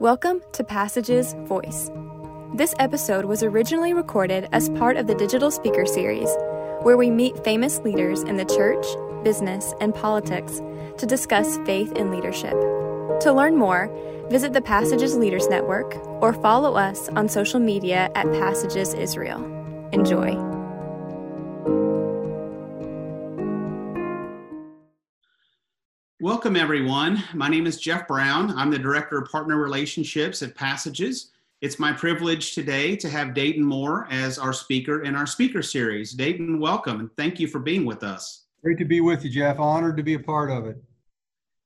Welcome to Passages Voice. This episode was originally recorded as part of the Digital Speaker Series, where we meet famous leaders in the church, business, and politics to discuss faith and leadership. To learn more, visit the Passages Leaders Network or follow us on social media at Passages Israel. Enjoy. Welcome, everyone. My name is Jeff Brown. I'm the Director of Partner Relationships at Passages. It's my privilege today to have Dayton Moore as our speaker in our speaker series. Dayton, welcome and thank you for being with us. Great to be with you, Jeff. Honored to be a part of it.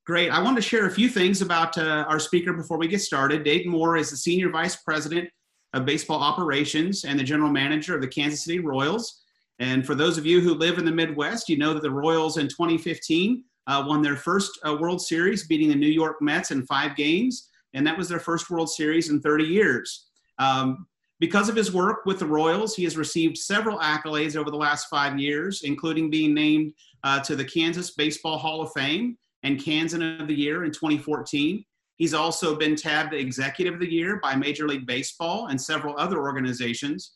Great. I want to share a few things about uh, our speaker before we get started. Dayton Moore is the Senior Vice President of Baseball Operations and the General Manager of the Kansas City Royals. And for those of you who live in the Midwest, you know that the Royals in 2015 uh, won their first uh, World Series, beating the New York Mets in five games, and that was their first World Series in 30 years. Um, because of his work with the Royals, he has received several accolades over the last five years, including being named uh, to the Kansas Baseball Hall of Fame and Kansan of the Year in 2014. He's also been tabbed Executive of the Year by Major League Baseball and several other organizations.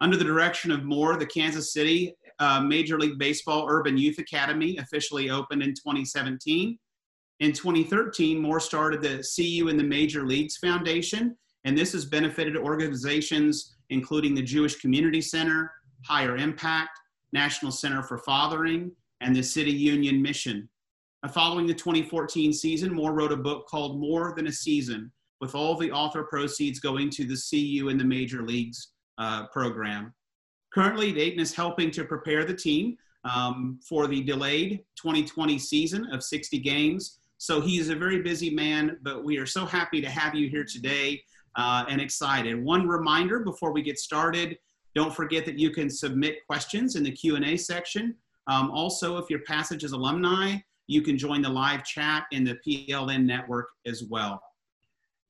Under the direction of Moore, the Kansas City uh, Major League Baseball Urban Youth Academy officially opened in 2017. In 2013, Moore started the See You in the Major Leagues Foundation, and this has benefited organizations including the Jewish Community Center, Higher Impact, National Center for Fathering, and the City Union Mission. Uh, following the 2014 season, Moore wrote a book called More Than a Season, with all the author proceeds going to the See You in the Major Leagues uh, program. Currently, Dayton is helping to prepare the team um, for the delayed 2020 season of 60 games. So he is a very busy man, but we are so happy to have you here today uh, and excited. One reminder before we get started, don't forget that you can submit questions in the Q&A section. Um, also, if you're Passages alumni, you can join the live chat in the PLN network as well.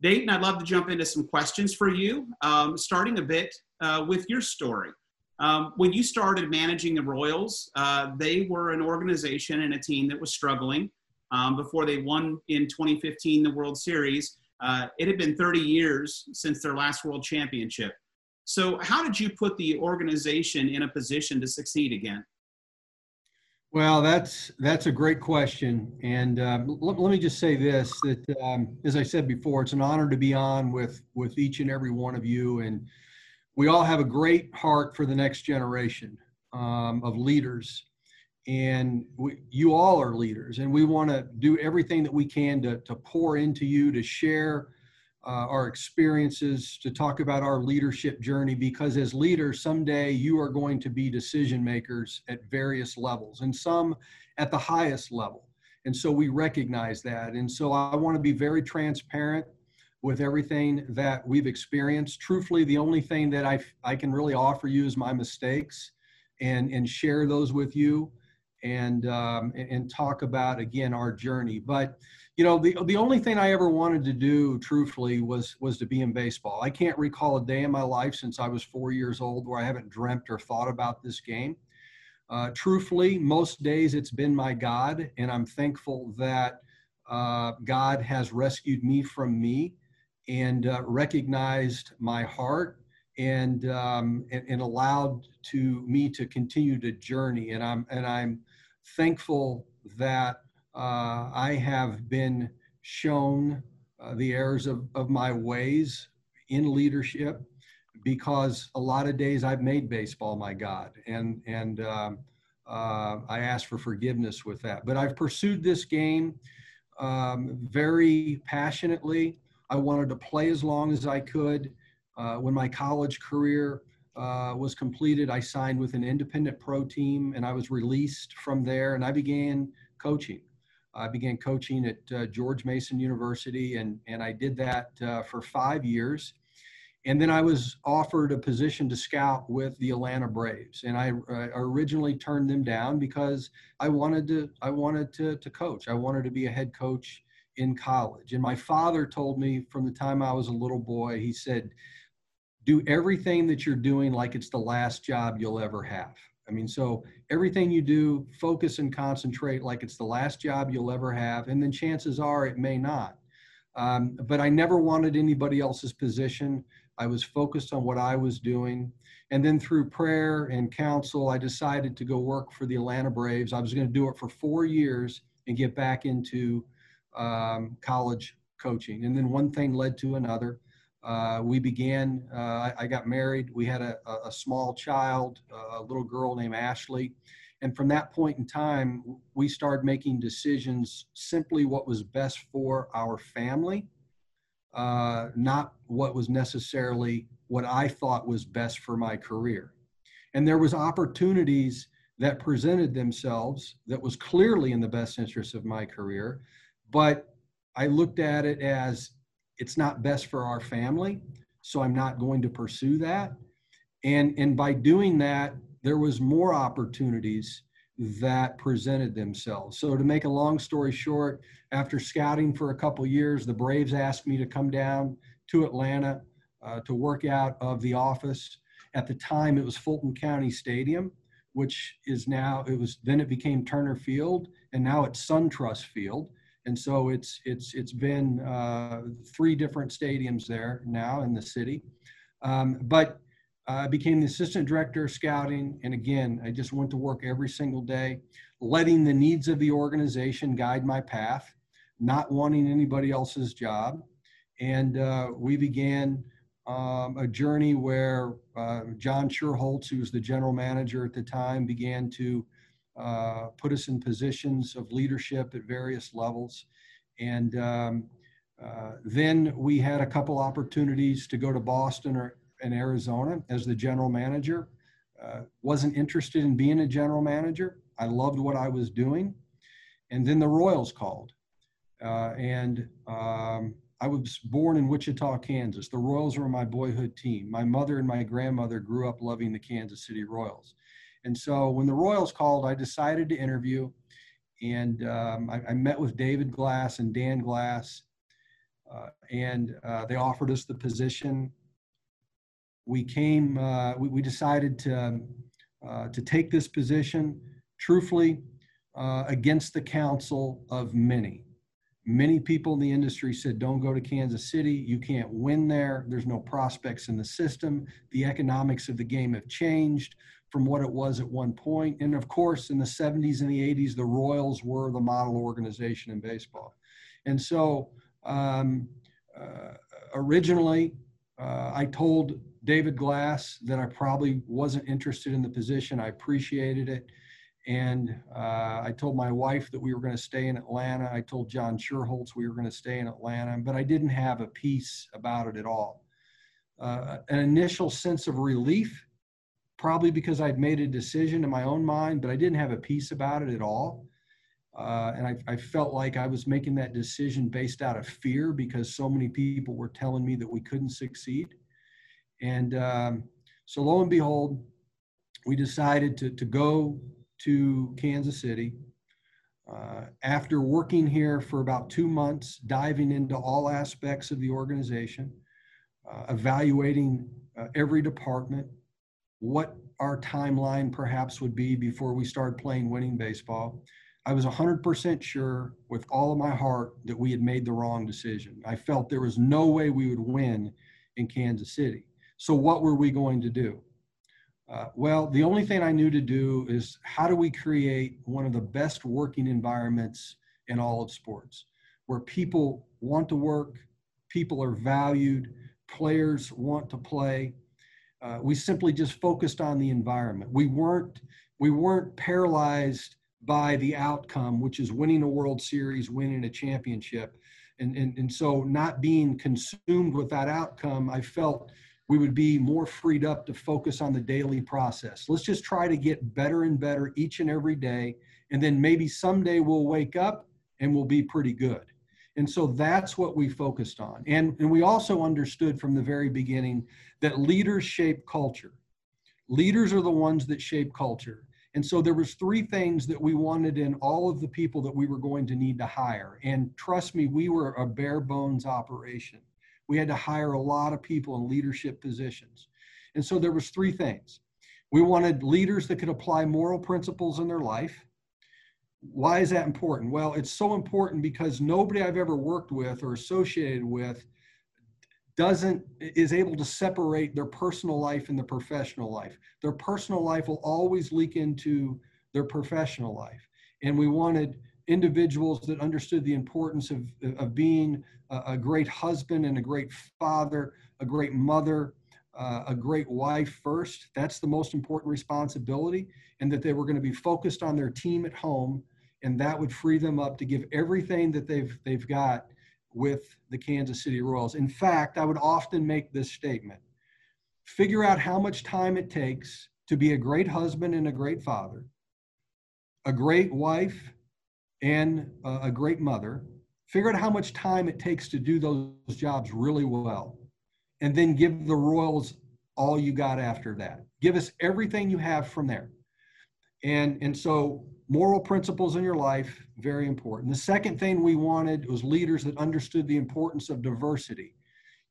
Dayton, I'd love to jump into some questions for you, um, starting a bit uh, with your story. Um, when you started managing the Royals, uh, they were an organization and a team that was struggling um, before they won in 2015 the World Series. Uh, it had been 30 years since their last World Championship. So, how did you put the organization in a position to succeed again? Well, that's that's a great question, and um, let, let, me just say this: that um, as I said before, it's an honor to be on with with each and every one of you, and we all have a great heart for the next generation um, of leaders. And we, you all are leaders and we want to do everything that we can to, to pour into you to share uh, our experiences to talk about our leadership journey because as leaders someday you are going to be decision makers at various levels and some at the highest level. And so we recognize that. And so i want to be very transparent with everything that we've experienced. Truthfully, the only thing that I, I can really offer you is my mistakes and, and share those with you and, um, and talk about, again, our journey. But, you know, the, the only thing I ever wanted to do, truthfully, was, was to be in baseball. I can't recall a day in my life since I was four years old where I haven't dreamt or thought about this game. Uh, truthfully, most days it's been my God, and I'm thankful that uh, God has rescued me from me and uh, recognized my heart and, um, and, and allowed to me to continue to journey. And I'm and I'm thankful that uh, I have been shown uh, the errors of, of my ways in leadership because a lot of days I've made baseball my God and and um, uh, I ask for forgiveness with that. But I've pursued this game um, very passionately. I wanted to play as long as I could. Uh, when my college career uh, was completed, I signed with an independent pro team and I was released from there and I began coaching. I began coaching at uh, George Mason University and, and I did that uh, for five years. And then I was offered a position to scout with the Atlanta Braves, and I uh, originally turned them down because I wanted to. I wanted to, to coach. I wanted to be a head coach in college. And my father told me from the time I was a little boy, he said, do everything that you're doing like it's the last job you'll ever have. I mean, so everything you do, focus and concentrate like it's the last job you'll ever have. And then chances are it may not. Um, but I never wanted anybody else's position. I was focused on what I was doing. And then through prayer and counsel, I decided to go work for the Atlanta Braves. I was going to do it for four years and get back into um, college coaching. And then one thing led to another. Uh, we began, uh, I, got married. We had a, a small child, a little girl named Ashley. And from that point in time, we started making decisions simply what was best for our family, uh, not what was necessarily what I thought was best for my career. And there was opportunities that presented themselves that was clearly in the best interest of my career, but I looked at it as it's not best for our family, so I'm not going to pursue that. And and by doing that, there was more opportunities that presented themselves. So to make a long story short, after scouting for a couple years, the Braves asked me to come down to Atlanta uh, to work out of the office. At the time, it was Fulton County Stadium, which is now it was then it became Turner Field, and now it's SunTrust Field. And so it's it's it's been uh, three different stadiums there now in the city. Um, but I became the assistant director of scouting. And again, I just went to work every single day, letting the needs of the organization guide my path, not wanting anybody else's job. And uh, we began um, a journey where uh, John Schuerholz, who was the general manager at the time, began to uh, put us in positions of leadership at various levels. And um, uh, then we had a couple opportunities to go to Boston or in Arizona as the general manager. Uh, wasn't interested in being a general manager. I loved what I was doing. And then the Royals called. Uh, and um, I was born in Wichita, Kansas. The Royals were my boyhood team. My mother and my grandmother grew up loving the Kansas City Royals. And so when the Royals called, I decided to interview. And um, I, I, met with David Glass and Dan Glass. Uh, and uh, they offered us the position we came, uh, we, we, decided to, uh, to take this position truthfully uh, against the counsel of many. Many people in the industry said, don't go to Kansas City. You can't win there. There's no prospects in the system. The economics of the game have changed from what it was at one point. And of course, in the 70s and the 80s, the Royals were the model organization in baseball. And so um, uh, originally, uh, I told David Glass that I probably wasn't interested in the position. I appreciated it. And uh, I told my wife that we were going to stay in Atlanta. I told John Schuerholz we were going to stay in Atlanta, but I didn't have a piece about it at all. Uh, an initial sense of relief, probably because I'd made a decision in my own mind, but I didn't have a peace about it at all. Uh, and I, I, felt like I was making that decision based out of fear because so many people were telling me that we couldn't succeed. And um, so lo and behold, we decided to, to go to Kansas City. Uh, after working here for about two months, diving into all aspects of the organization, uh, evaluating uh, every department, what our timeline perhaps would be before we started playing winning baseball. I was 100% sure with all of my heart that we had made the wrong decision. I felt there was no way we would win in Kansas City. So, what were we going to do? Uh, well, the only thing I knew to do is how do we create one of the best working environments in all of sports where people want to work, people are valued, players want to play. Uh, we simply just focused on the environment. We weren't we weren't paralyzed by the outcome, which is winning a World Series, winning a championship. And, and, and so not being consumed with that outcome, I felt we would be more freed up to focus on the daily process. Let's just try to get better and better each and every day. And then maybe someday we'll wake up and we'll be pretty good. And so that's what we focused on. And, and we also understood from the very beginning that leaders shape culture. Leaders are the ones that shape culture. And so there was three things that we wanted in all of the people that we were going to need to hire. And trust me, we were a bare bones operation we had to hire a lot of people in leadership positions. And so there was three things. We wanted leaders that could apply moral principles in their life. Why is that important? Well, it's so important because nobody I've ever worked with or associated with doesn't is able to separate their personal life and the professional life. Their personal life will always leak into their professional life. And we wanted individuals that understood the importance of, of being a, a great husband and a great father, a great mother, uh, a great wife first. That's the most important responsibility. And that they were going to be focused on their team at home. And that would free them up to give everything that they've, they've got with the Kansas City Royals. In fact, I would often make this statement figure out how much time it takes to be a great husband and a great father, a great wife and a great mother. Figure out how much time it takes to do those jobs really well. And then give the Royals all you got after that. Give us everything you have from there. And, and so moral principles in your life, very important. The second thing we wanted was leaders that understood the importance of diversity.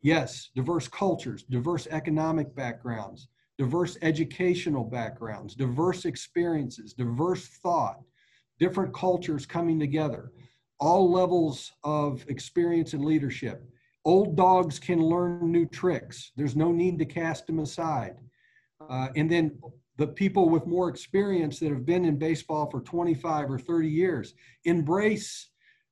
Yes, diverse cultures, diverse economic backgrounds, diverse educational backgrounds, diverse experiences, diverse thought, different cultures coming together, all levels of experience and leadership. Old dogs can learn new tricks. There's no need to cast them aside. Uh, and then the people with more experience that have been in baseball for 25 or 30 years embrace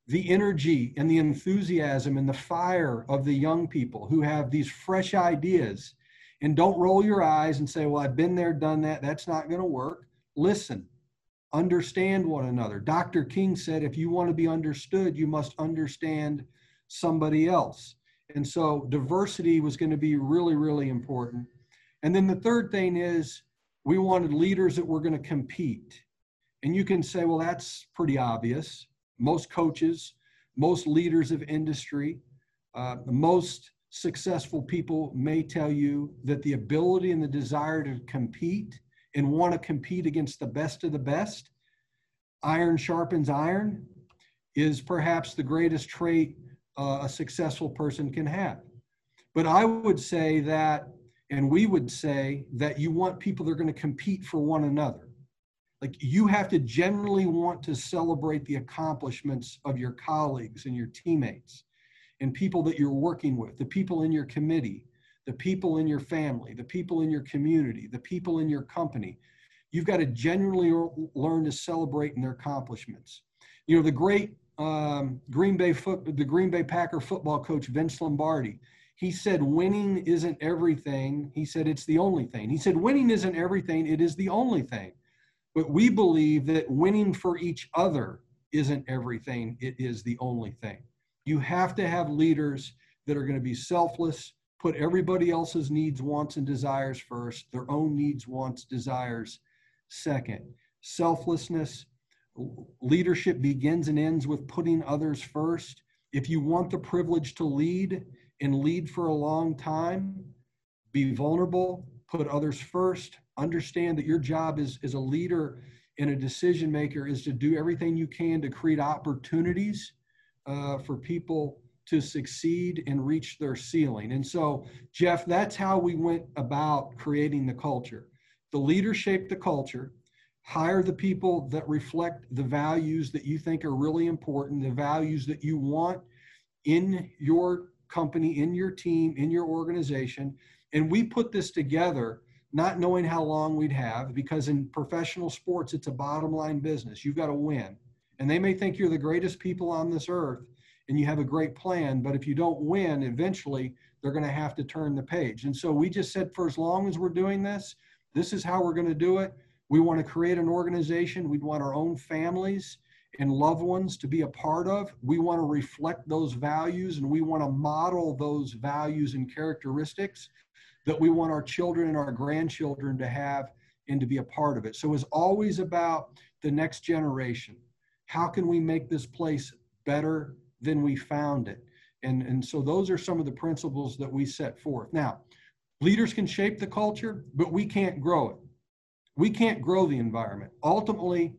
the energy and the enthusiasm and the fire of the young people who have these fresh ideas. And don't roll your eyes and say well i've been there done that. That's not going to work. Listen understand one another. Dr king said if you want to be understood you must understand somebody else and so diversity was going to be really really important and then the third thing is we wanted leaders that were going to compete. And you can say, well, that's pretty obvious. Most coaches, most leaders of industry, uh, most successful people may tell you that the ability and the desire to compete and want to compete against the best of the best, iron sharpens iron, is perhaps the greatest trait uh, a successful person can have. But I would say that and we would say that you want people that are going to compete for one another. Like you have to generally want to celebrate the accomplishments of your colleagues and your teammates and people that you're working with, the people in your committee, the people in your family, the people in your community, the people in your company. You've got to genuinely learn to celebrate in their accomplishments. You know, the great um, Green Bay foot, the Green Bay Packer football coach Vince Lombardi he said, winning isn't everything. He said, it's the only thing. He said, winning isn't everything, it is the only thing. But we believe that winning for each other isn't everything, it is the only thing. You have to have leaders that are going to be selfless, put everybody else's needs, wants, and desires first, their own needs, wants, desires second. Selflessness, leadership begins and ends with putting others first. If you want the privilege to lead, and lead for a long time, be vulnerable, put others first, understand that your job as, as a leader and a decision maker is to do everything you can to create opportunities uh, for people to succeed and reach their ceiling. And so, Jeff, that's how we went about creating the culture. The leader shaped the culture, hire the people that reflect the values that you think are really important, the values that you want in your company, in your team, in your organization. And we put this together not knowing how long we'd have because in professional sports, it's a bottom line business. You've got to win. And they may think you're the greatest people on this earth and you have a great plan, but if you don't win, eventually they're going to have to turn the page. And so we just said, for as long as we're doing this, this is how we're going to do it. We want to create an organization. We'd want our own families and loved ones to be a part of. We want to reflect those values and we want to model those values and characteristics that we want our children and our grandchildren to have and to be a part of it. So it's always about the next generation. How can we make this place better than we found it? And, and so those are some of the principles that we set forth. Now, leaders can shape the culture, but we can't grow it. We can't grow the environment. Ultimately,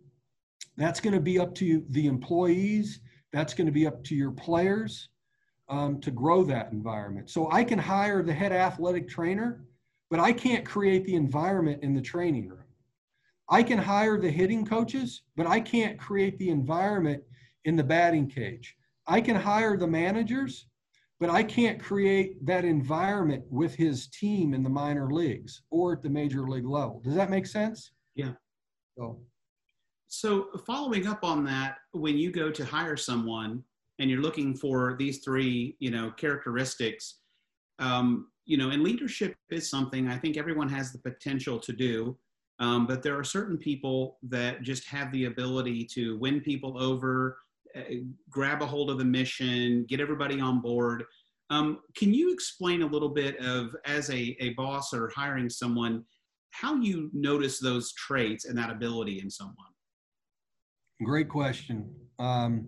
that's going to be up to the employees. That's going to be up to your players um, to grow that environment. So I can hire the head athletic trainer, but I can't create the environment in the training room. I can hire the hitting coaches, but I can't create the environment in the batting cage. I can hire the managers, but I can't create that environment with his team in the minor leagues or at the major league level. Does that make sense? Yeah. So, so following up on that, when you go to hire someone and you're looking for these three, you know, characteristics, um, you know, and leadership is something I think everyone has the potential to do. Um, but there are certain people that just have the ability to win people over, grab a hold of the mission, get everybody on board. Um, can you explain a little bit of, as a, a boss or hiring someone, how you notice those traits and that ability in someone? Great question. Um,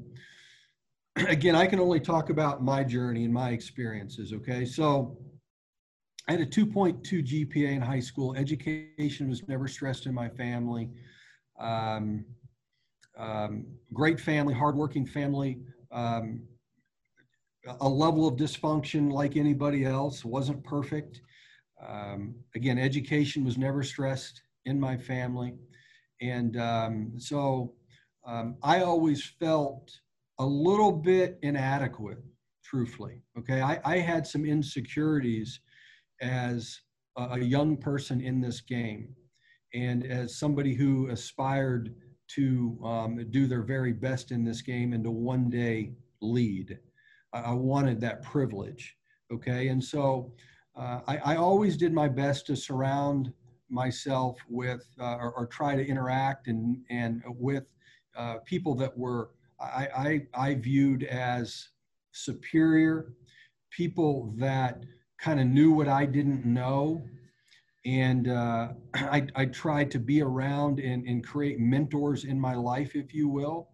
again, I can only talk about my journey and my experiences. Okay. So I had a 2.2 GPA in high school. Education was never stressed in my family. Um, um, great family, hardworking family. Um, a level of dysfunction like anybody else wasn't perfect. Um, again, education was never stressed in my family. And um, so um, I always felt a little bit inadequate, truthfully. Okay. I, I had some insecurities as a young person in this game and as somebody who aspired to um, do their very best in this game and to one day lead. I, I wanted that privilege. Okay. And so uh, I, I, always did my best to surround myself with uh, or, or, try to interact and, and with uh, people that were I, I, I viewed as superior, people that kind of knew what I didn't know. And uh, I, I tried to be around and, and create mentors in my life, if you will.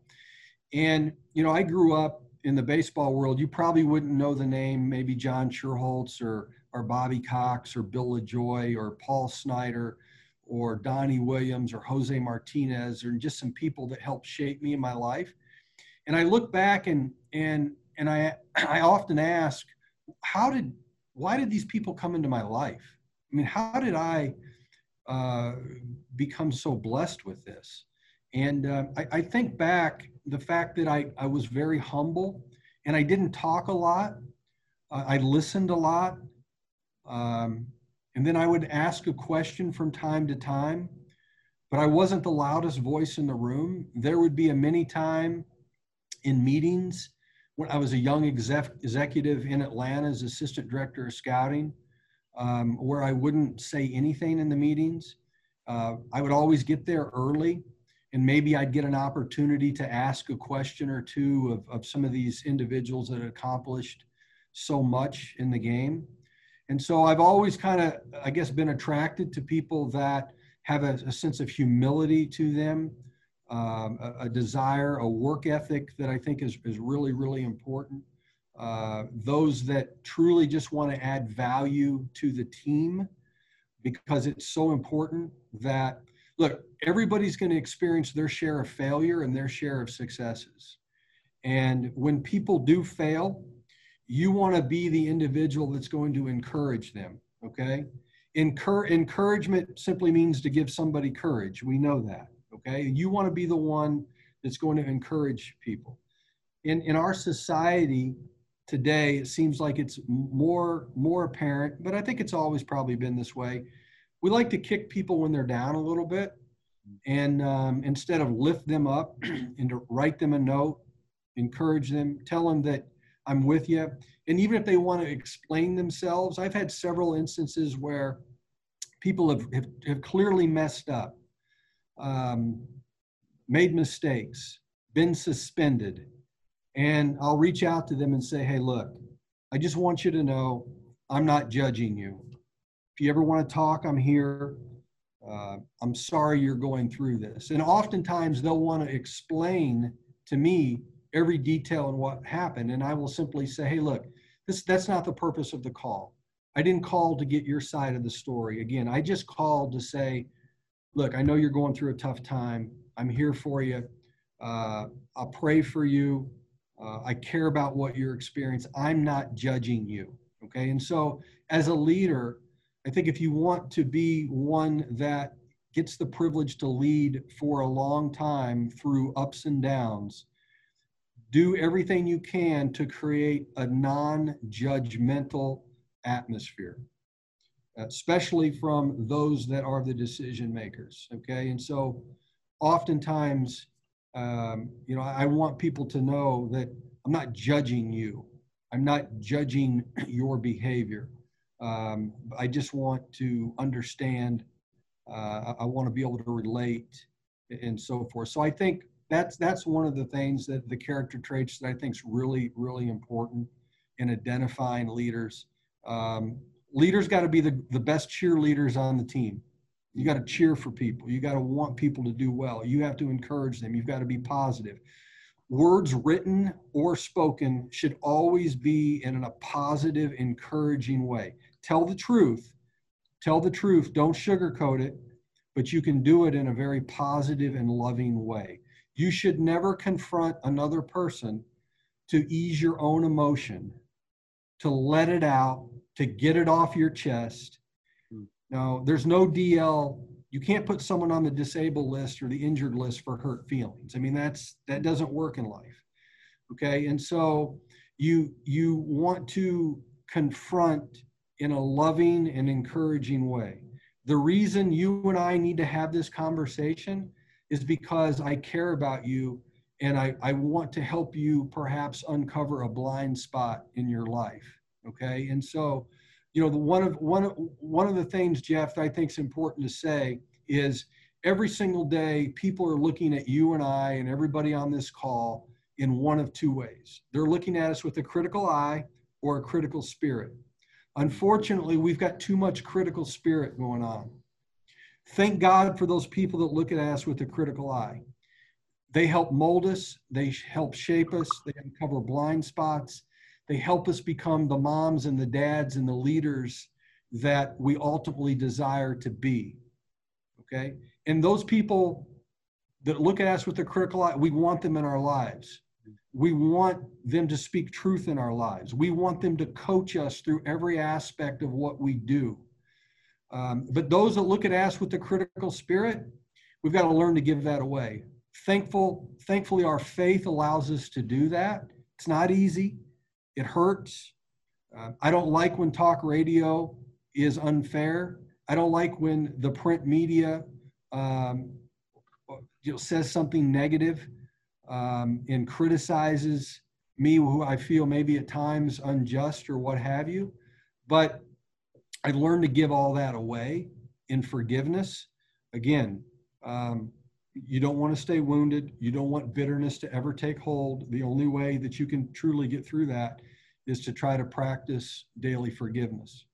And, you know, I grew up in the baseball world. You probably wouldn't know the name, maybe John Schuerholz or, or Bobby Cox or Bill LaJoie or Paul Snyder or Donnie Williams or Jose Martinez or just some people that helped shape me in my life. And I look back and and and I I often ask, how did why did these people come into my life? I mean, how did I uh, become so blessed with this? And uh, I, I, think back the fact that I, I was very humble and I didn't talk a lot. Uh, I listened a lot. Um, and then I would ask a question from time to time, but I wasn't the loudest voice in the room. There would be a many time in meetings when I was a young exec, executive in Atlanta as assistant director of scouting, um, where I wouldn't say anything in the meetings. Uh, I would always get there early, and maybe I'd get an opportunity to ask a question or two of, of some of these individuals that accomplished so much in the game. And so I've always kind of, I guess, been attracted to people that have a, a sense of humility to them, um, a, a, desire, a work ethic that I think is, is really, really important. Uh, those that truly just want to add value to the team because it's so important that, look, everybody's going to experience their share of failure and their share of successes. And when people do fail, you want to be the individual that's going to encourage them, okay? Encour- encouragement simply means to give somebody courage. We know that okay you want to be the one that's going to encourage people in in our society today it seems like it's more more apparent but i think it's always probably been this way. We like to kick people when they're down a little bit and um, instead of lift them up and to write them a note encourage them tell them that i'm with you and even if they want to explain themselves i've had several instances where people have, have, have clearly messed up um, made mistakes, been suspended, and I'll reach out to them and say, hey, look, I just want you to know I'm not judging you. If you ever want to talk, I'm here. Uh, I'm sorry you're going through this. And oftentimes they'll want to explain to me every detail and what happened. And I will simply say, hey, look, this, that's not the purpose of the call. I didn't call to get your side of the story. Again, I just called to say, look, I know you're going through a tough time. I'm here for you. Uh, I'll pray for you. Uh, I care about what your experience. I'm not judging you. Okay. And so, as a leader, I think if you want to be one that gets the privilege to lead for a long time through ups and downs, do everything you can to create a non judgmental atmosphere, especially from those that are the decision makers. Okay. And so oftentimes, um, you know, I want people to know that I'm not judging you. I'm not judging your behavior. Um, I just want to understand. Uh, I want to be able to relate and so forth. So I think that's that's one of the things that the character traits that I think is really really important in identifying leaders. Um, leaders got to be the, the best cheerleaders on the team. You got to cheer for people. You got to want people to do well. You have to encourage them. You've got to be positive. Words written or spoken should always be in a positive, encouraging way. Tell the truth. Tell the truth. Don't sugarcoat it, but you can do it in a very positive and loving way. You should never confront another person to ease your own emotion, to let it out, to get it off your chest. No, there's no DL. You can't put someone on the disabled list or the injured list for hurt feelings. I mean, that's that doesn't work in life. Okay, and so you you want to confront in a loving and encouraging way. The reason you and I need to have this conversation is because I care about you and I, I want to help you perhaps uncover a blind spot in your life. Okay. And so you know, the one of one of one of the things, Jeff, I think is important to say is every single day people are looking at you and I and everybody on this call in one of two ways. They're looking at us with a critical eye or a critical spirit. Unfortunately, we've got too much critical spirit going on. Thank God for those people that look at us with a critical eye. They help mold us, they help shape us, they uncover blind spots, they help us become the moms and the dads and the leaders that we ultimately desire to be. Okay? And those people that look at us with a critical eye, we want them in our lives. We want them to speak truth in our lives. We want them to coach us through every aspect of what we do. Um, but those that look at us with a critical spirit, we've got to learn to give that away. Thankful, thankfully, our faith allows us to do that. It's not easy. It hurts. Uh, I don't like when talk radio is unfair. I don't like when the print media um, you know, says something negative, um, and criticizes me, who I feel maybe at times unjust or what have you. But I learned to give all that away in forgiveness. Again, um, you don't want to stay wounded. You don't want bitterness to ever take hold. The only way that you can truly get through that is to try to practice daily forgiveness.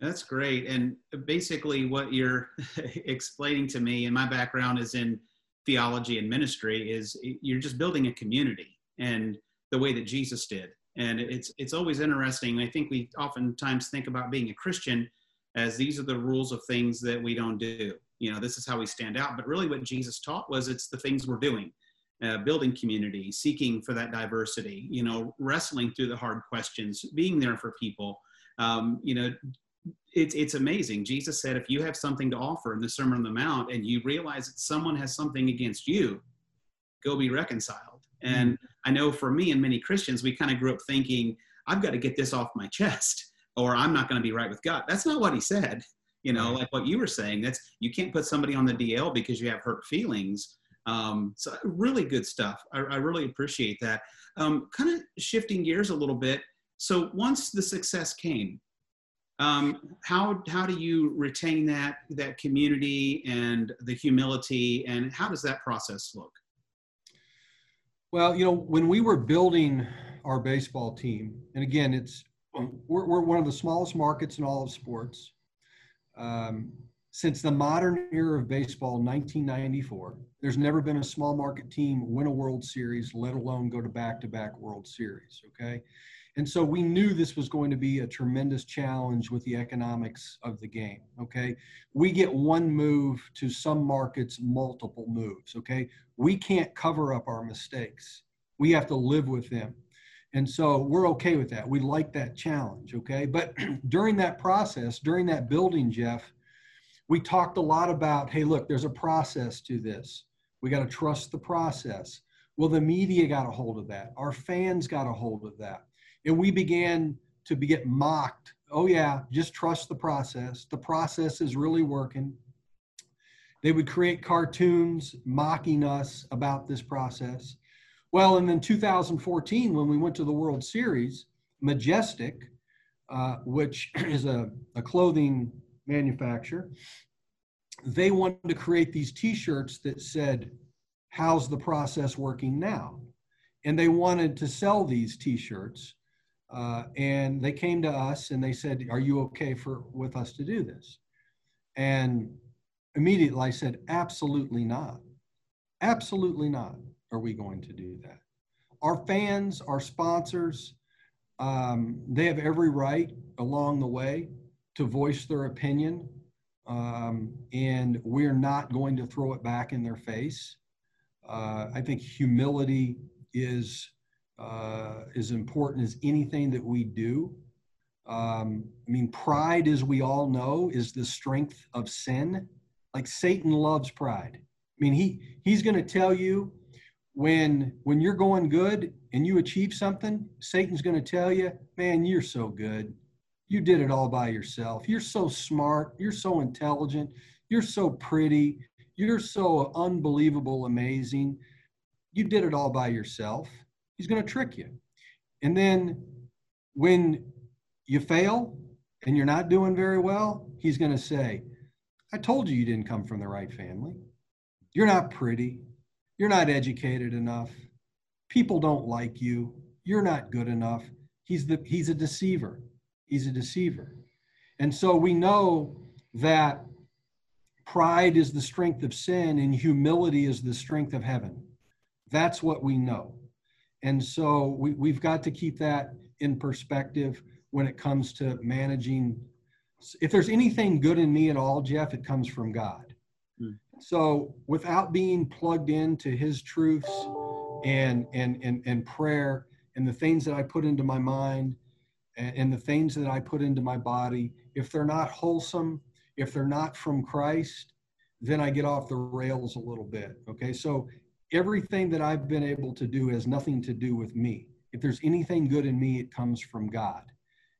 That's great. And basically, what you're explaining to me, and my background is in theology and ministry, is you're just building a community and the way that Jesus did. And it's it's always interesting. I think we oftentimes think about being a Christian as these are the rules of things that we don't do you know this is how we stand out. But really what jesus taught was it's the things we're doing uh, building community seeking for that diversity you know wrestling through the hard questions being there for people. Um, you know it's it's amazing. Jesus said if you have something to offer in the sermon on the mount and you realize that someone has something against you go be reconciled. And mm-hmm. i know for me and many christians we kind of grew up thinking i've got to get this off my chest or i'm not going to be right with god. That's not what he said you know like what you were saying that's you can't put somebody on the dl because you have hurt feelings. Um, so really good stuff. I, I really appreciate that. Um, kind of shifting gears a little bit. So once the success came um, how how do you retain that that community and the humility and how does that process look? Well you know when we were building our baseball team and again it's we're, we're one of the smallest markets in all of sports um, since the modern era of baseball, 1994, there's never been a small market team win a World Series, let alone go to back to back World Series. Okay. And so we knew this was going to be a tremendous challenge with the economics of the game. Okay. We get one move to some markets, multiple moves. Okay. We can't cover up our mistakes, we have to live with them. And so we're okay with that. We like that challenge. Okay. But during that process, during that building, Jeff, we talked a lot about, hey, look, there's a process to this. We got to trust the process. Well, the media got a hold of that. Our fans got a hold of that. And we began to be, get mocked. Oh, yeah, just trust the process. The process is really working. They would create cartoons mocking us about this process. Well, and then 2014, when we went to the World Series, Majestic, uh, which is a, a clothing manufacturer, they wanted to create these t-shirts that said, how's the process working now? And they wanted to sell these t-shirts. Uh, and they came to us and they said, are you okay for with us to do this? And immediately I said, absolutely not. Absolutely not are we going to do that. Our fans, our sponsors, um, they have every right along the way to voice their opinion, um, and we're not going to throw it back in their face. Uh, I think humility is uh, as important as anything that we do. Um, I mean, pride, as we all know, is the strength of sin. Like Satan loves pride. I mean, he he's going to tell you when when you're going good and you achieve something, Satan's going to tell you, "Man, you're so good. You did it all by yourself. You're so smart. You're so intelligent. You're so pretty. You're so unbelievable, amazing. You did it all by yourself." He's going to trick you. And then when you fail and you're not doing very well, he's going to say, I told you you didn't come from the right family. You're not pretty. You're not educated enough. People don't like you. You're not good enough. He's the he's a deceiver. He's a deceiver. And so we know that pride is the strength of sin and humility is the strength of heaven. That's what we know. And so we, we've got to keep that in perspective when it comes to managing. If there's anything good in me at all, Jeff, it comes from God. So without being plugged into his truths and, and, and, and prayer and the things that I put into my mind and, and the things that I put into my body, if they're not wholesome, if they're not from Christ, then I get off the rails a little bit. Okay. So everything that I've been able to do has nothing to do with me. If there's anything good in me, it comes from God.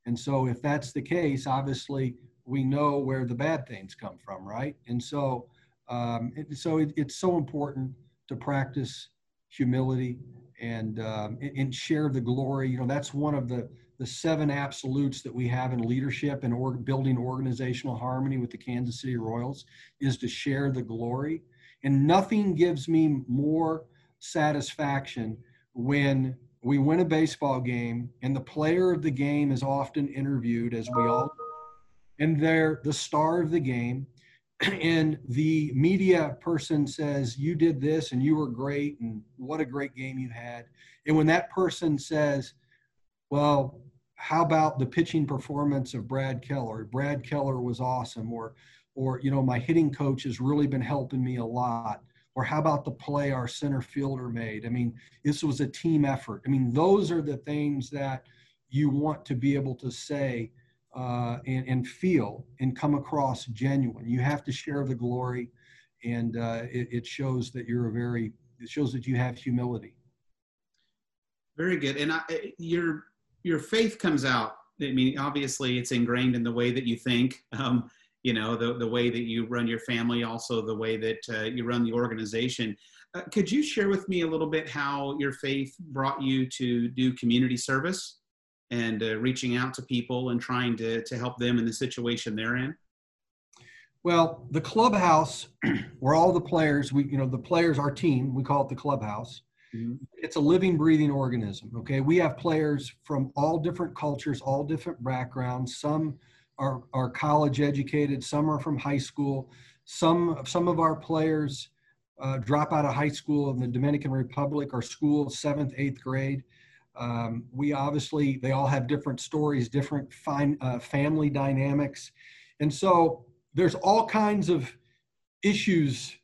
And so, if that's the case, obviously we know where the bad things come from, right? And so, um, it, so it, it's so important to practice humility and um, and share the glory. You know, that's one of the the seven absolutes that we have in leadership and or, building organizational harmony with the Kansas City Royals is to share the glory. And nothing gives me more satisfaction when we win a baseball game and the player of the game is often interviewed, as we all, and they're the star of the game. And the media person says, You did this and you were great, and what a great game you had. And when that person says, Well, how about the pitching performance of Brad Keller? Brad Keller was awesome, or or you know my hitting coach has really been helping me a lot or how about the play our center fielder made i mean this was a team effort i mean those are the things that you want to be able to say uh, and, and, feel and come across genuine. You have to share the glory and uh, it, it shows that you're a very it shows that you have humility. Very good. And I, your your faith comes out. I mean obviously it's ingrained in the way that you think um, you know the, the way that you run your family also the way that uh, you run the organization. Uh, could you share with me a little bit how your faith brought you to do community service and uh, reaching out to people and trying to, to help them in the situation they're in well the clubhouse where all the players we you know the players our team we call it the clubhouse mm-hmm. it's a living breathing organism okay we have players from all different cultures all different backgrounds some are, are college educated, some are from high school. Some, some of our players uh, drop out of high school in the Dominican Republic or school, seventh, eighth grade. Um, we obviously, they all have different stories, different fine, uh, family dynamics. And so there's all kinds of issues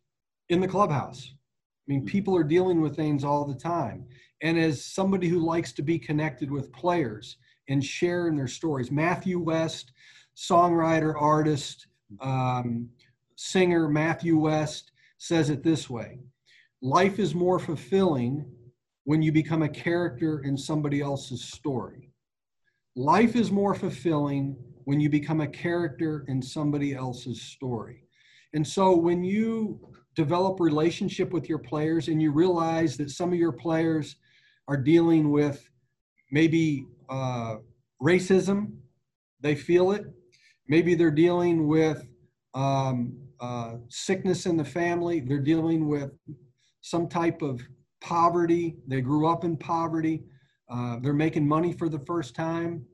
in the clubhouse. I mean, people are dealing with things all the time. And as somebody who likes to be connected with players and sharing their stories, Matthew West, songwriter, artist, um, singer Matthew West says it this way Life is more fulfilling when you become a character in somebody else's story. Life is more fulfilling when you become a character in somebody else's story. And so when you develop relationship with your players and you realize that some of your players are dealing with maybe uh, racism, they feel it. Maybe they're dealing with um, uh, sickness in the family. They're dealing with some type of poverty. They grew up in poverty. Uh, they're making money for the first time.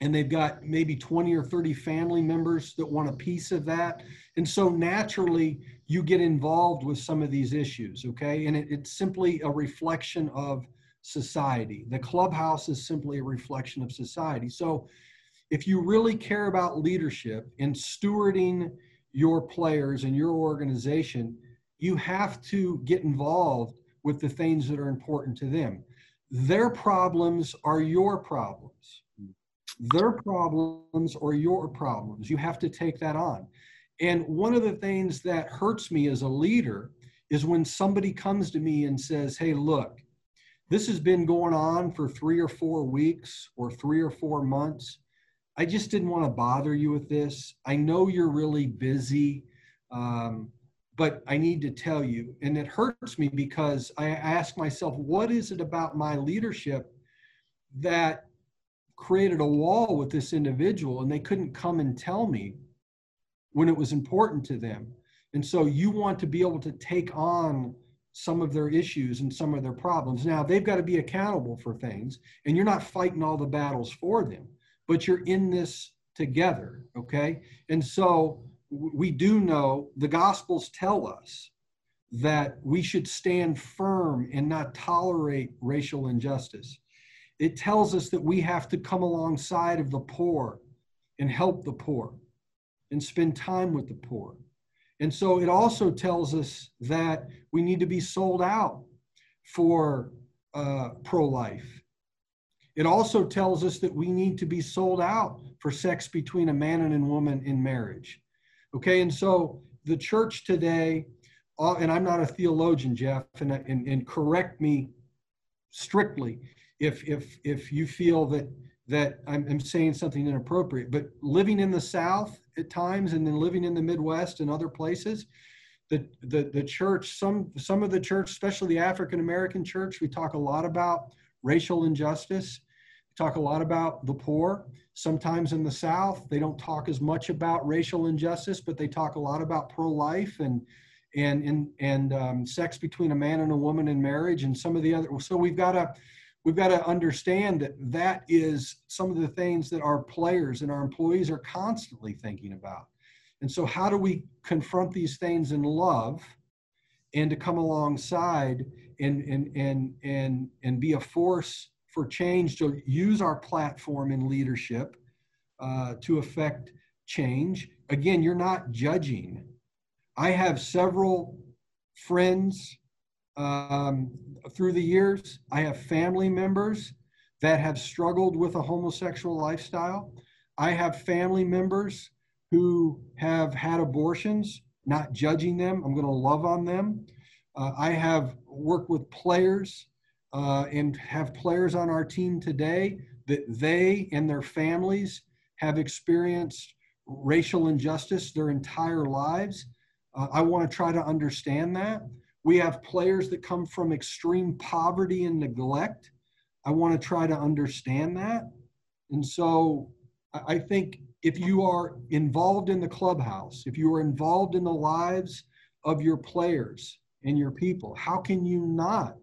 And they've got maybe 20 or 30 family members that want a piece of that. And so naturally, you get involved with some of these issues, okay? And it, it's simply a reflection of society. The clubhouse is simply a reflection of society. So if you really care about leadership and stewarding your players and your organization, you have to get involved with the things that are important to them. Their problems are your problems. Their problems are your problems. You have to take that on. And one of the things that hurts me as a leader is when somebody comes to me and says, Hey, look, this has been going on for three or four weeks or three or four months. I just didn't want to bother you with this. I know you're really busy, um, but I need to tell you. And it hurts me because I ask myself, what is it about my leadership that created a wall with this individual and they couldn't come and tell me when it was important to them? And so you want to be able to take on some of their issues and some of their problems. Now, they've got to be accountable for things, and you're not fighting all the battles for them but you're in this together, okay? And so we do know the Gospels tell us that we should stand firm and not tolerate racial injustice. It tells us that we have to come alongside of the poor and help the poor and spend time with the poor. And so it also tells us that we need to be sold out for uh, pro life it also tells us that we need to be sold out for sex between a man and a woman in marriage. Okay, and so the church today, uh, and I'm not a theologian, Jeff, and, and, and correct me strictly if if if you feel that that I'm, I'm, saying something inappropriate. But living in the South at times, and then living in the Midwest and other places, the the the church, some some of the church, especially the African American church, we talk a lot about racial injustice. Talk a lot about the poor. Sometimes in the South, they don't talk as much about racial injustice, but they talk a lot about pro-life and and and and um, sex between a man and a woman in marriage and some of the other. So we've got to we've got to understand that that is some of the things that our players and our employees are constantly thinking about. And so, how do we confront these things in love? and to come alongside and and and and and be a force for change to use our platform in leadership uh, to affect change again you're not judging i have several friends um, through the years i have family members that have struggled with a homosexual lifestyle i have family members who have had abortions not judging them. I'm going to love on them. Uh, I have worked with players uh, and have players on our team today that they and their families have experienced racial injustice their entire lives. Uh, I want to try to understand that. We have players that come from extreme poverty and neglect. I want to try to understand that. And so I think if you are involved in the clubhouse, if you are involved in the lives of your players and your people, how can you not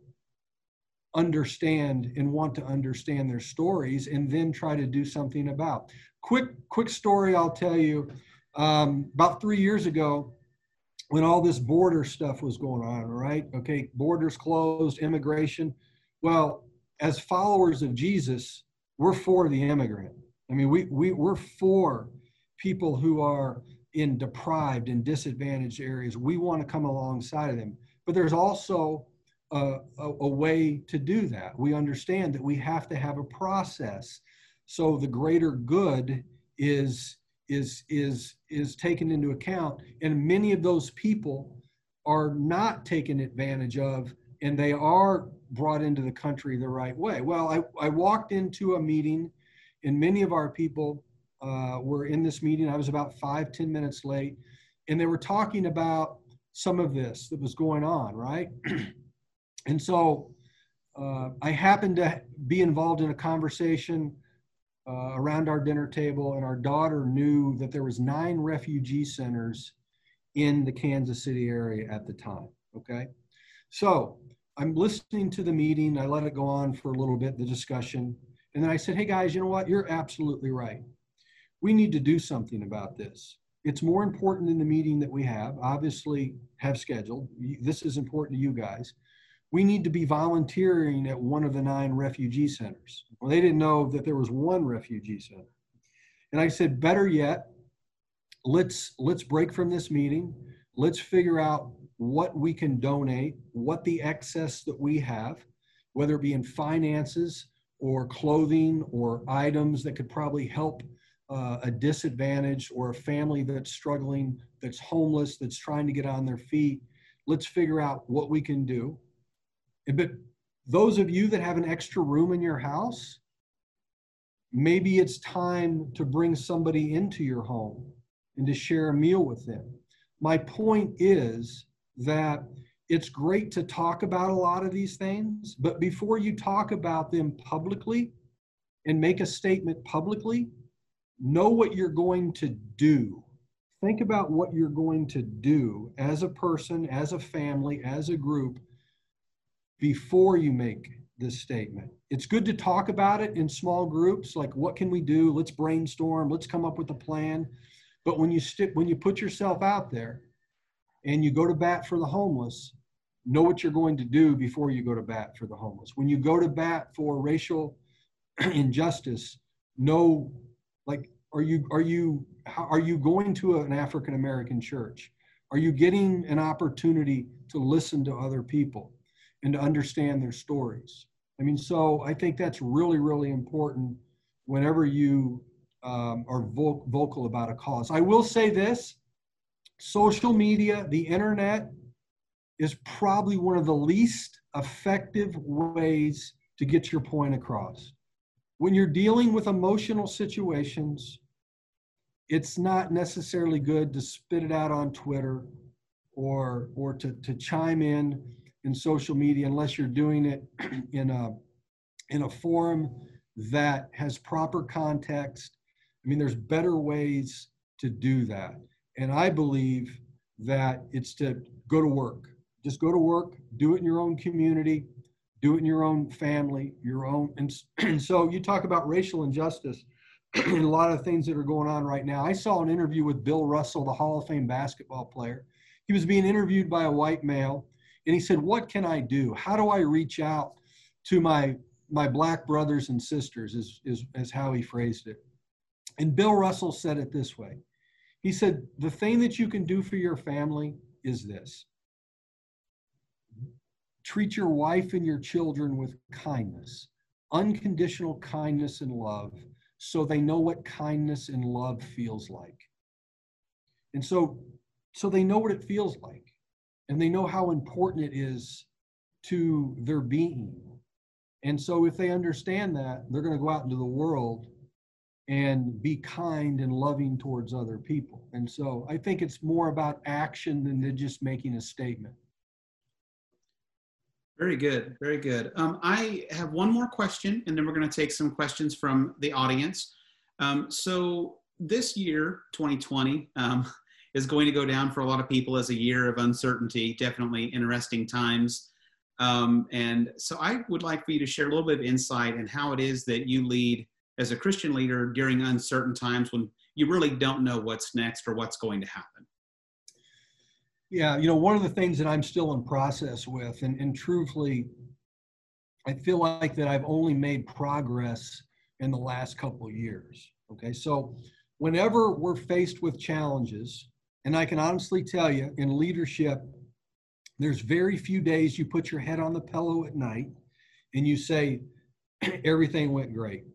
understand and want to understand their stories and then try to do something about? Quick, quick story I'll tell you. Um, about three years ago, when all this border stuff was going on, right? Okay, borders closed, immigration. Well, as followers of Jesus, we're for the immigrant I mean, we, we, we're for people who are in deprived and disadvantaged areas. We want to come alongside of them. But there's also a, a, a, way to do that. We understand that we have to have a process. So the greater good is is is is taken into account and many of those people are not taken advantage of and they are brought into the country the right way well i, I walked into a meeting and many of our people uh, were in this meeting i was about five ten minutes late and they were talking about some of this that was going on right and so uh, i happened to be involved in a conversation uh, around our dinner table, and our daughter knew that there was nine refugee centers in the Kansas City area at the time. Okay, so I'm listening to the meeting. I let it go on for a little bit, the discussion, and then I said, "Hey guys, you know what? You're absolutely right. We need to do something about this. It's more important than the meeting that we have, obviously have scheduled. This is important to you guys." We need to be volunteering at one of the nine refugee centers. Well, they didn't know that there was one refugee center. And I said, better yet, let's let's break from this meeting. Let's figure out what we can donate, what the excess that we have, whether it be in finances or clothing or items that could probably help uh, a disadvantaged or a family that's struggling, that's homeless, that's trying to get on their feet. Let's figure out what we can do but those of you that have an extra room in your house, maybe it's time to bring somebody into your home and to share a meal with them. My point is that it's great to talk about a lot of these things, but before you talk about them publicly and make a statement publicly, know what you're going to do. Think about what you're going to do as a person, as a family, as a group before you make this statement. It's good to talk about it in small groups, like what can we do? Let's brainstorm, let's come up with a plan. But when you stick when you put yourself out there and you go to bat for the homeless, know what you're going to do before you go to bat for the homeless. When you go to bat for racial injustice, know like are you are you are you going to an African American church? Are you getting an opportunity to listen to other people? And to understand their stories. I mean, so I think that's really, really important whenever you um, are vo- vocal about a cause. I will say this social media, the internet, is probably one of the least effective ways to get your point across. When you're dealing with emotional situations, it's not necessarily good to spit it out on Twitter or, or to, to chime in in social media unless you're doing it in a in a forum that has proper context. I mean, there's better ways to do that. And I believe that it's to go to work. Just go to work, do it in your own community, do it in your own family, your own. And, and so you talk about racial injustice and a lot of things that are going on right now. I saw an interview with Bill Russell, the Hall of Fame basketball player. He was being interviewed by a white male and he said, What can I do? How do I reach out to my, my black brothers and sisters, is, is, is how he phrased it. And Bill Russell said it this way He said, The thing that you can do for your family is this treat your wife and your children with kindness, unconditional kindness and love, so they know what kindness and love feels like. And so, so they know what it feels like and they know how important it is to their being. And so, if they understand that, they're going to go out into the world and be kind and loving towards other people. And so, I think it's more about action than just making a statement. Very good, very good. Um, I have one more question, and then we're going to take some questions from the audience. Um, so, this year, 2020, um, is going to go down for a lot of people as a year of uncertainty, definitely interesting times. Um, and so I would like for you to share a little bit of insight and in how it is that you lead as a Christian leader during uncertain times when you really don't know what's next or what's going to happen. Yeah, you know, one of the things that I'm still in process with, and, and truthfully, I feel like that I've only made progress in the last couple years. Okay, so whenever we're faced with challenges, and I can honestly tell you, in leadership, there's very few days you put your head on the pillow at night and you say, everything went great.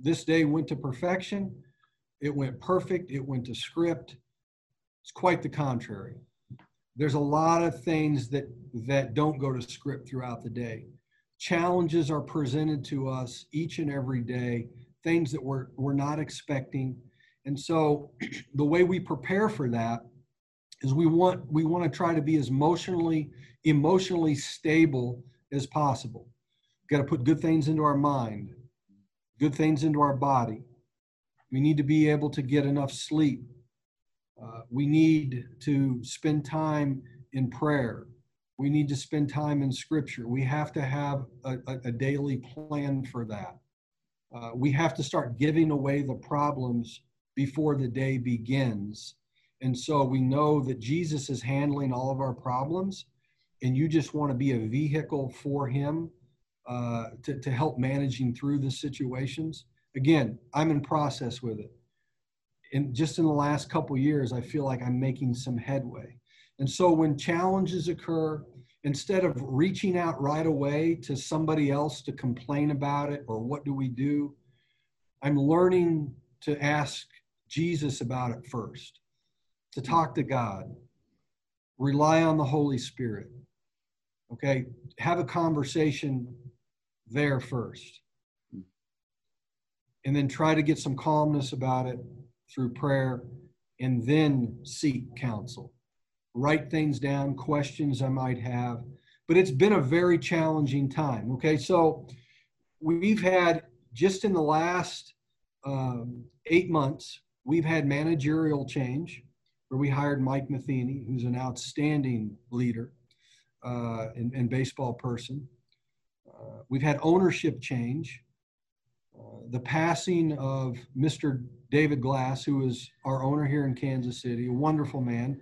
This day went to perfection. it went perfect, it went to script. It's quite the contrary. There's a lot of things that that don't go to script throughout the day. Challenges are presented to us each and every day, things that we're we're not expecting. And so the way we prepare for that is we want we want to try to be as emotionally emotionally stable as possible. We've Got to put good things into our mind, good things into our body. We need to be able to get enough sleep. Uh, we need to spend time in prayer. We need to spend time in scripture. We have to have a, a, a daily plan for that. Uh, we have to start giving away the problems before the day begins. And so we know that Jesus is handling all of our problems, and you just want to be a vehicle for him uh, to, to help managing through the situations. Again, I'm in process with it. And just in the last couple years, I feel like I'm making some headway. And so when challenges occur, instead of reaching out right away to somebody else to complain about it or what do we do, I'm learning to ask Jesus about it first, to talk to God, rely on the Holy Spirit. Okay, have a conversation there first. And then try to get some calmness about it through prayer and then seek counsel. Write things down, questions I might have. But it's been a very challenging time. Okay, so we've had just in the last um, eight months, we've had managerial change where we hired Mike Matheny, who's an outstanding leader uh, and, and baseball person. Uh, we've had ownership change. Uh, the passing of Mr. David Glass, who is our owner here in Kansas City, a wonderful man,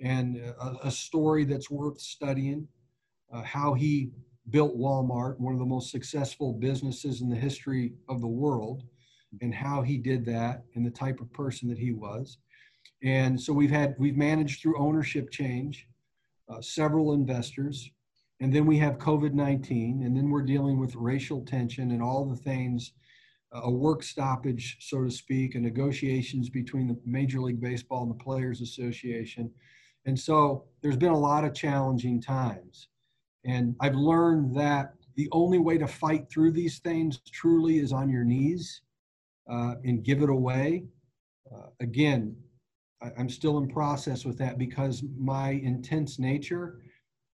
and a, a story that's worth studying. Uh, how he built Walmart, one of the most successful businesses in the history of the world, and how he did that and the type of person that he was. And so we've had we've managed through ownership change, uh, several investors, and then we have COVID 19, and then we're dealing with racial tension and all the things, uh, a work stoppage, so to speak, and negotiations between the Major League Baseball and the Players Association. And so there's been a lot of challenging times. And I've learned that the only way to fight through these things truly is on your knees uh, and give it away. Uh, again, I, I'm still in process with that because my intense nature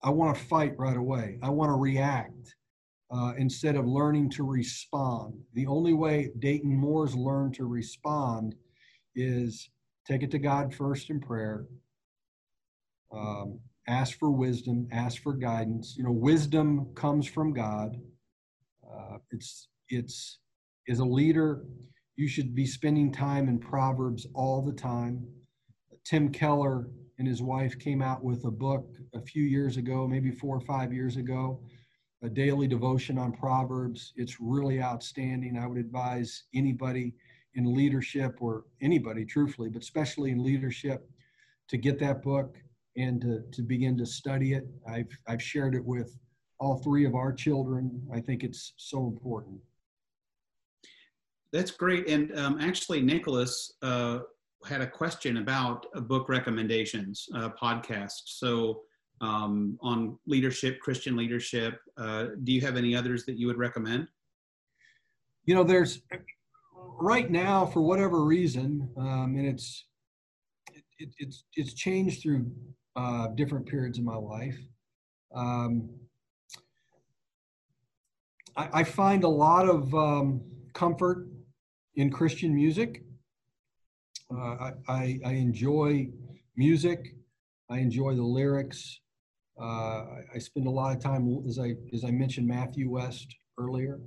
I want to fight right away. I want to react uh, instead of learning to respond. The only way Dayton Moore's learned to respond is take it to God first in prayer. Um, ask for wisdom, ask for guidance. You know, wisdom comes from God. Uh, it's it's as a leader, you should be spending time in Proverbs all the time. Tim Keller and his wife came out with a book a few years ago, maybe four or five years ago, a daily devotion on Proverbs. It's really outstanding. I would advise anybody in leadership or anybody, truthfully, but especially in leadership, to get that book and to, to begin to study it. I've, I've shared it with all three of our children. I think it's so important. That's great. And um, actually, Nicholas, uh, had a question about a book recommendations uh, podcast. So um, on leadership, Christian leadership, uh, do you have any others that you would recommend? You know, there's right now for whatever reason, um, and it's it, it's it's changed through uh, different periods of my life. Um, I, I, find a lot of um, comfort in Christian music. Uh, I, I enjoy music. I enjoy the lyrics. Uh, I spend a lot of time, as I as I mentioned, Matthew West earlier.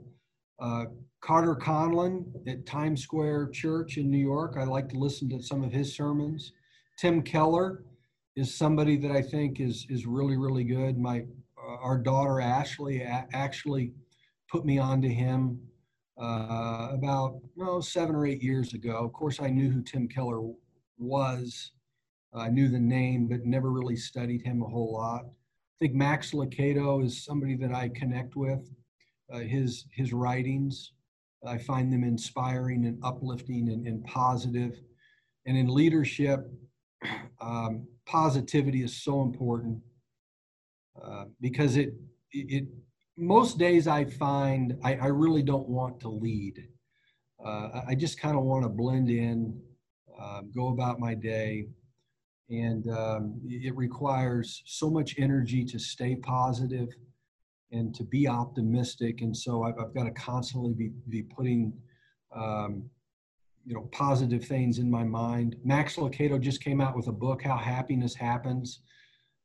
Uh, Carter Conlon at Times Square Church in New York. I like to listen to some of his sermons. Tim Keller is somebody that I think is is really really good. My uh, our daughter Ashley actually put me on to him uh, about seven or eight years ago. Of course, I knew who Tim Keller was. I knew the name, but never really studied him a whole lot. I think Max Lucado is somebody that I connect with. Uh, his his writings I find them inspiring and uplifting and, and positive. And in leadership, um, positivity is so important uh, because it, it, most days I find I, I really don't want to lead. Uh, I just kind of want to blend in, uh, go about my day. And um, it requires so much energy to stay positive and to be optimistic. And so I've, I've got to constantly be, be putting, um, you know, positive things in my mind. Max Lucado just came out with a book, How Happiness Happens.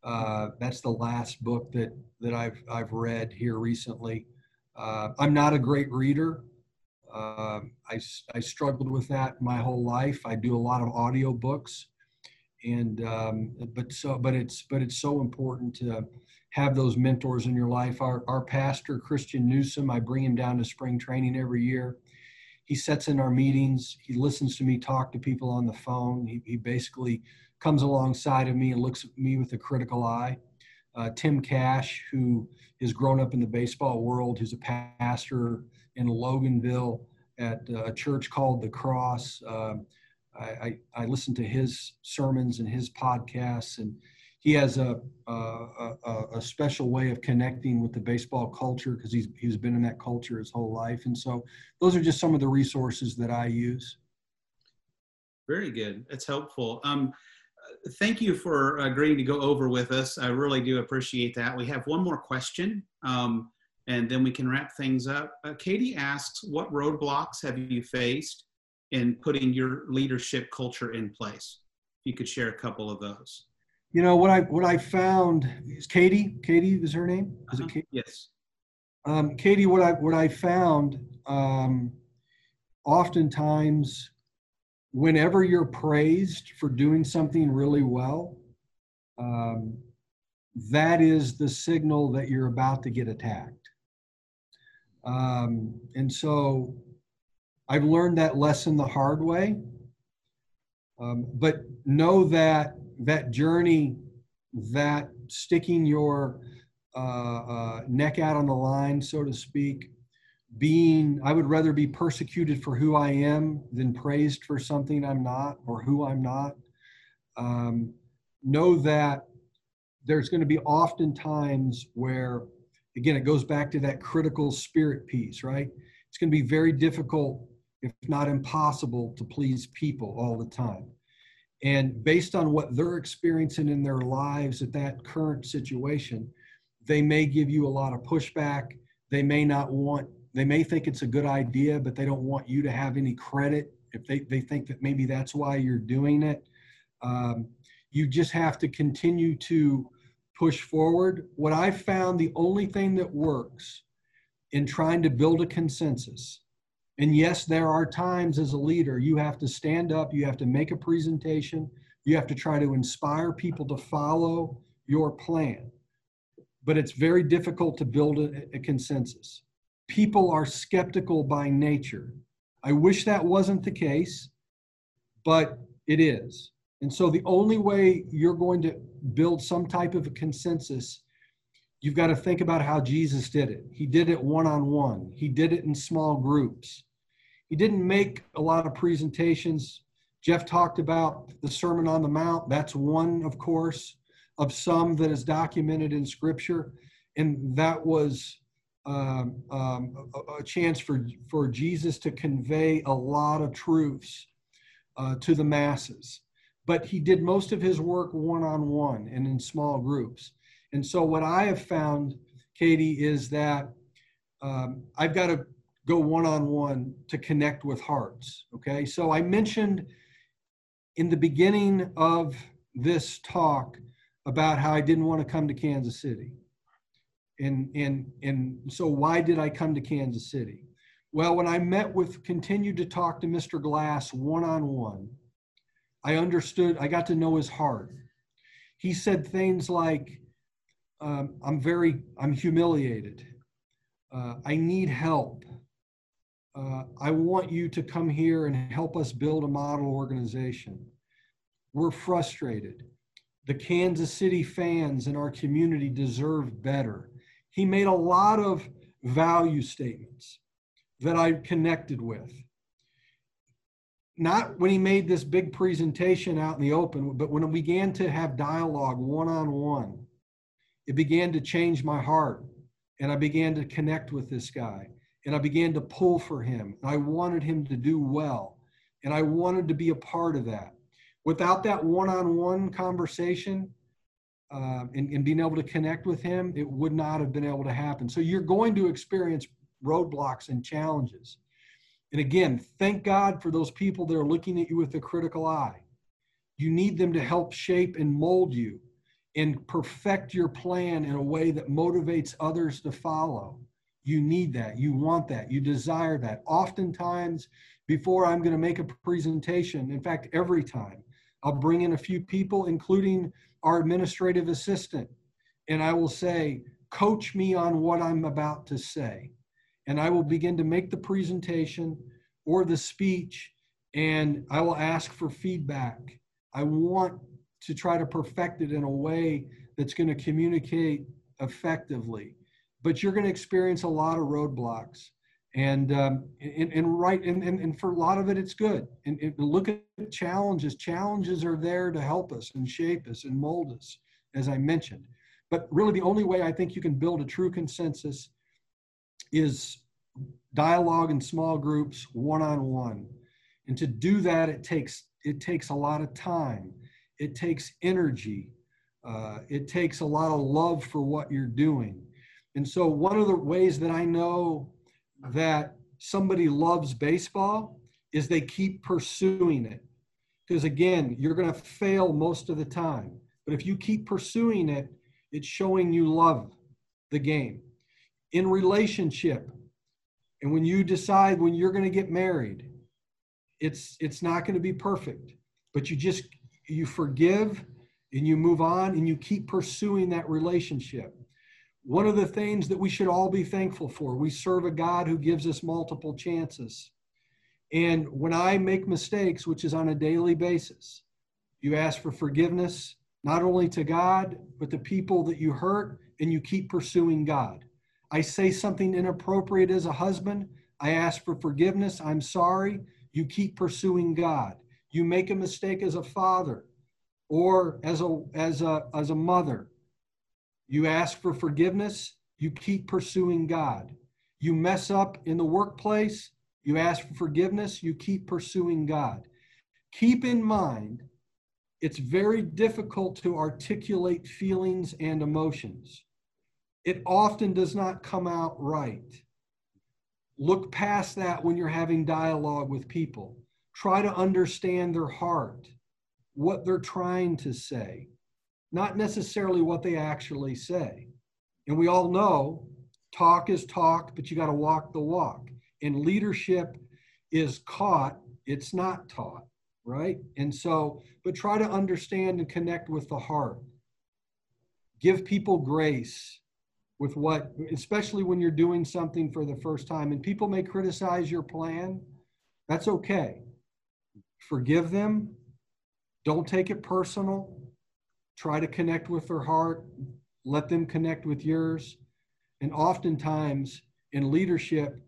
Uh, that's the last book that, that I've, I've read here recently. Uh, I'm not a great reader. Uh, I, I struggled with that my whole life. I do a lot of audio books and um, but so but it's but it's so important to have those mentors in your life. Our, our pastor, Christian Newsom, I bring him down to spring training every year. He sits in our meetings. He listens to me talk to people on the phone. He, he basically comes alongside of me and looks at me with a critical eye. Uh, Tim Cash, who has grown up in the baseball world, who's a pastor in Loganville at a church called The Cross. Uh, I, I, I listen to his sermons and his podcasts, and he has a, a, a, a, special way of connecting with the baseball culture because he's, he's been in that culture his whole life. And so those are just some of the resources that I use. Very good. That's helpful. Um, thank you for agreeing to go over with us. I really do appreciate that. We have one more question, um, and then we can wrap things up. Uh, Katie asks, what roadblocks have you faced in putting your leadership culture in place? If you could share a couple of those you know what I what I found is Katie. Katie is her name. Is uh-huh. it Katie? Yes. Um, Katie, what I what I found, um, oftentimes, whenever you're praised for doing something really well, um, that is the signal that you're about to get attacked. Um, and so, I've learned that lesson the hard way. Um, but know that that journey, that sticking your uh, uh, neck out on the line, so to speak, being, I would rather be persecuted for who I am than praised for something I'm not or who I'm not. Um, know that there's going to be often times where, again, it goes back to that critical spirit piece, right? It's going to be very difficult, if not impossible, to please people all the time. And based on what they're experiencing in their lives at that current situation, they may give you a lot of pushback. They may not want, they may think it's a good idea, but they don't want you to have any credit if they, they think that maybe that's why you're doing it. Um, you just have to continue to push forward. What I've found the only thing that works in trying to build a consensus and yes, there are times as a leader you have to stand up, you have to make a presentation, you have to try to inspire people to follow your plan. But it's very difficult to build a, a consensus. People are skeptical by nature. I wish that wasn't the case, but it is. And so the only way you're going to build some type of a consensus, you've got to think about how Jesus did it. He did it one on one, he did it in small groups. He didn't make a lot of presentations. Jeff talked about the Sermon on the Mount. That's one, of course, of some that is documented in Scripture. And that was um, um, a, a, chance for, for Jesus to convey a lot of truths uh, to the masses. But he did most of his work one on one and in small groups. And so, what I have found, Katie, is that um, I've got to go one on one to connect with hearts. Okay, so I mentioned in the beginning of this talk about how I didn't want to come to Kansas City. And, and, and so, why did I come to Kansas City? Well, when I met with, continued to talk to Mr. Glass one on one, I understood, I got to know his heart. He said things like, um, I'm very, I'm humiliated. Uh, I need help uh, I want you to come here and help us build a model organization. We're frustrated. The Kansas City fans in our community deserve better. He made a lot of value statements. that I connected with. Not when he made this big presentation out in the open, but when we began to have dialogue one on one, it began to change my heart. And I began to connect with this guy. And I began to pull for him. I wanted him to do well. And I wanted to be a part of that. Without that one on one conversation, uh, and, and, being able to connect with him, it would not have been able to happen. So you're going to experience roadblocks and challenges. And again, thank God for those people that are looking at you with a critical eye. You need them to help shape and mold you and perfect your plan in a way that motivates others to follow. You need that. You want that. You desire that. Oftentimes, before I'm going to make a presentation, in fact, every time, I'll bring in a few people, including our administrative assistant, and I will say, Coach me on what I'm about to say and I will begin to make the presentation or the speech and I will ask for feedback. I want to try to perfect it in a way that's going to communicate effectively. But you're going to experience a lot of roadblocks. And, um, and, and right, and, and, and for a lot of it, it's good. And, and look at challenges. Challenges are there to help us and shape us and mold us, as I mentioned. But really, the only way I think you can build a true consensus is dialogue in small groups, one on one. And to do that, it takes it takes a lot of time. It takes energy. Uh, it takes a lot of love for what you're doing. And so, one of the ways that I know that somebody loves baseball is they keep pursuing it. Because again, you're going to fail most of the time. But if you keep pursuing it, it's showing you love the game. In relationship, and when you decide when you're going to get married, it's it's not going to be perfect, but you just you forgive and you move on and you keep pursuing that relationship. One of the things that we should all be thankful for, we serve a God who gives us multiple chances. And when I make mistakes, which is on a daily basis, you ask for forgiveness, not only to God, but the people that you hurt, and you keep pursuing God. I say something inappropriate as a husband, I ask for forgiveness. I'm sorry. You keep pursuing God. You make a mistake as a father or as a as a as a mother. You ask for forgiveness. You keep pursuing God. You mess up in the workplace. You ask for forgiveness. You keep pursuing God. Keep in mind, it's very difficult to articulate feelings and emotions it often does not come out right. Look past that when you're having dialogue with people. Try to understand their heart, what they're trying to say, not necessarily what they actually say. And we all know talk is talk, but you got to walk the walk. And leadership is caught, it's not taught, right? And so, but try to understand and connect with the heart. Give people grace with what, especially when you're doing something for the first time. And people may criticize your plan. That's okay. Forgive them. Don't take it personal. Try to connect with their heart. Let them connect with yours. And oftentimes in leadership,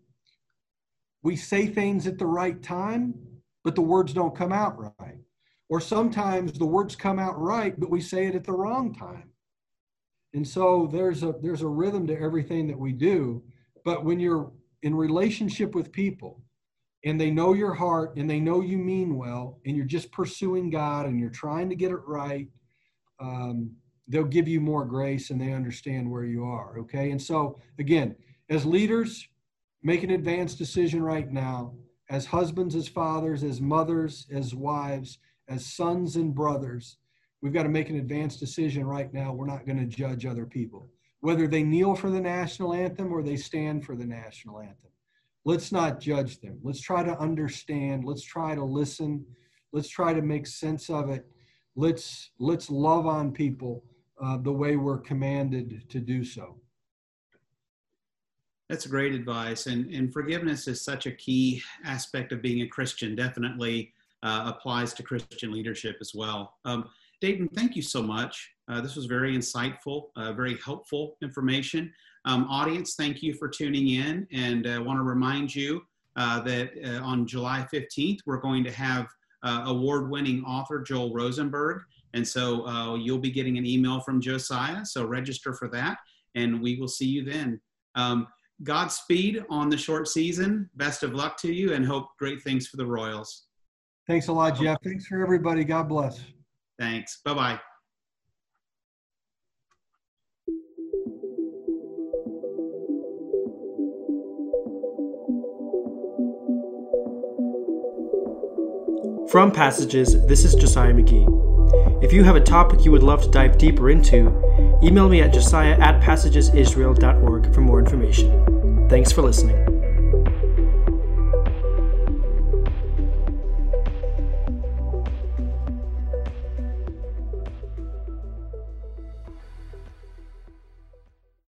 we say things at the right time, but the words don't come out right. Or sometimes the words come out right, but we say it at the wrong time. And so there's a there's a rhythm to everything that we do. But when you're in relationship with people and they know your heart and they know you mean well and you're just pursuing God and you're trying to get it right, um, they'll give you more grace and they understand where you are. Okay. And so again, as leaders, make an advanced decision right now. As husbands, as fathers, as mothers, as wives, as sons and brothers, We've got to make an advanced decision right now. We're not going to judge other people, whether they kneel for the national anthem or they stand for the national anthem. Let's not judge them. Let's try to understand. Let's try to listen. Let's try to make sense of it. Let's let's love on people uh, the way we're commanded to do so. That's great advice, and and forgiveness is such a key aspect of being a Christian. Definitely uh, applies to Christian leadership as well. Um, Dayton, thank you so much. Uh, this was very insightful, uh, very helpful information. Um, audience, thank you for tuning in, and I uh, want to remind you uh, that uh, on July 15th, we're going to have uh, award winning author Joel Rosenberg. And so uh, you'll be getting an email from Josiah. So register for that, and we will see you then. Um, Godspeed on the short season. Best of luck to you, and hope great things for the Royals. Thanks a lot, Jeff. Thanks for everybody. God bless. Thanks. Bye bye. From Passages, this is Josiah McGee. If you have a topic you would love to dive deeper into, email me at josiah at passagesisrael.org for more information. Thanks for listening.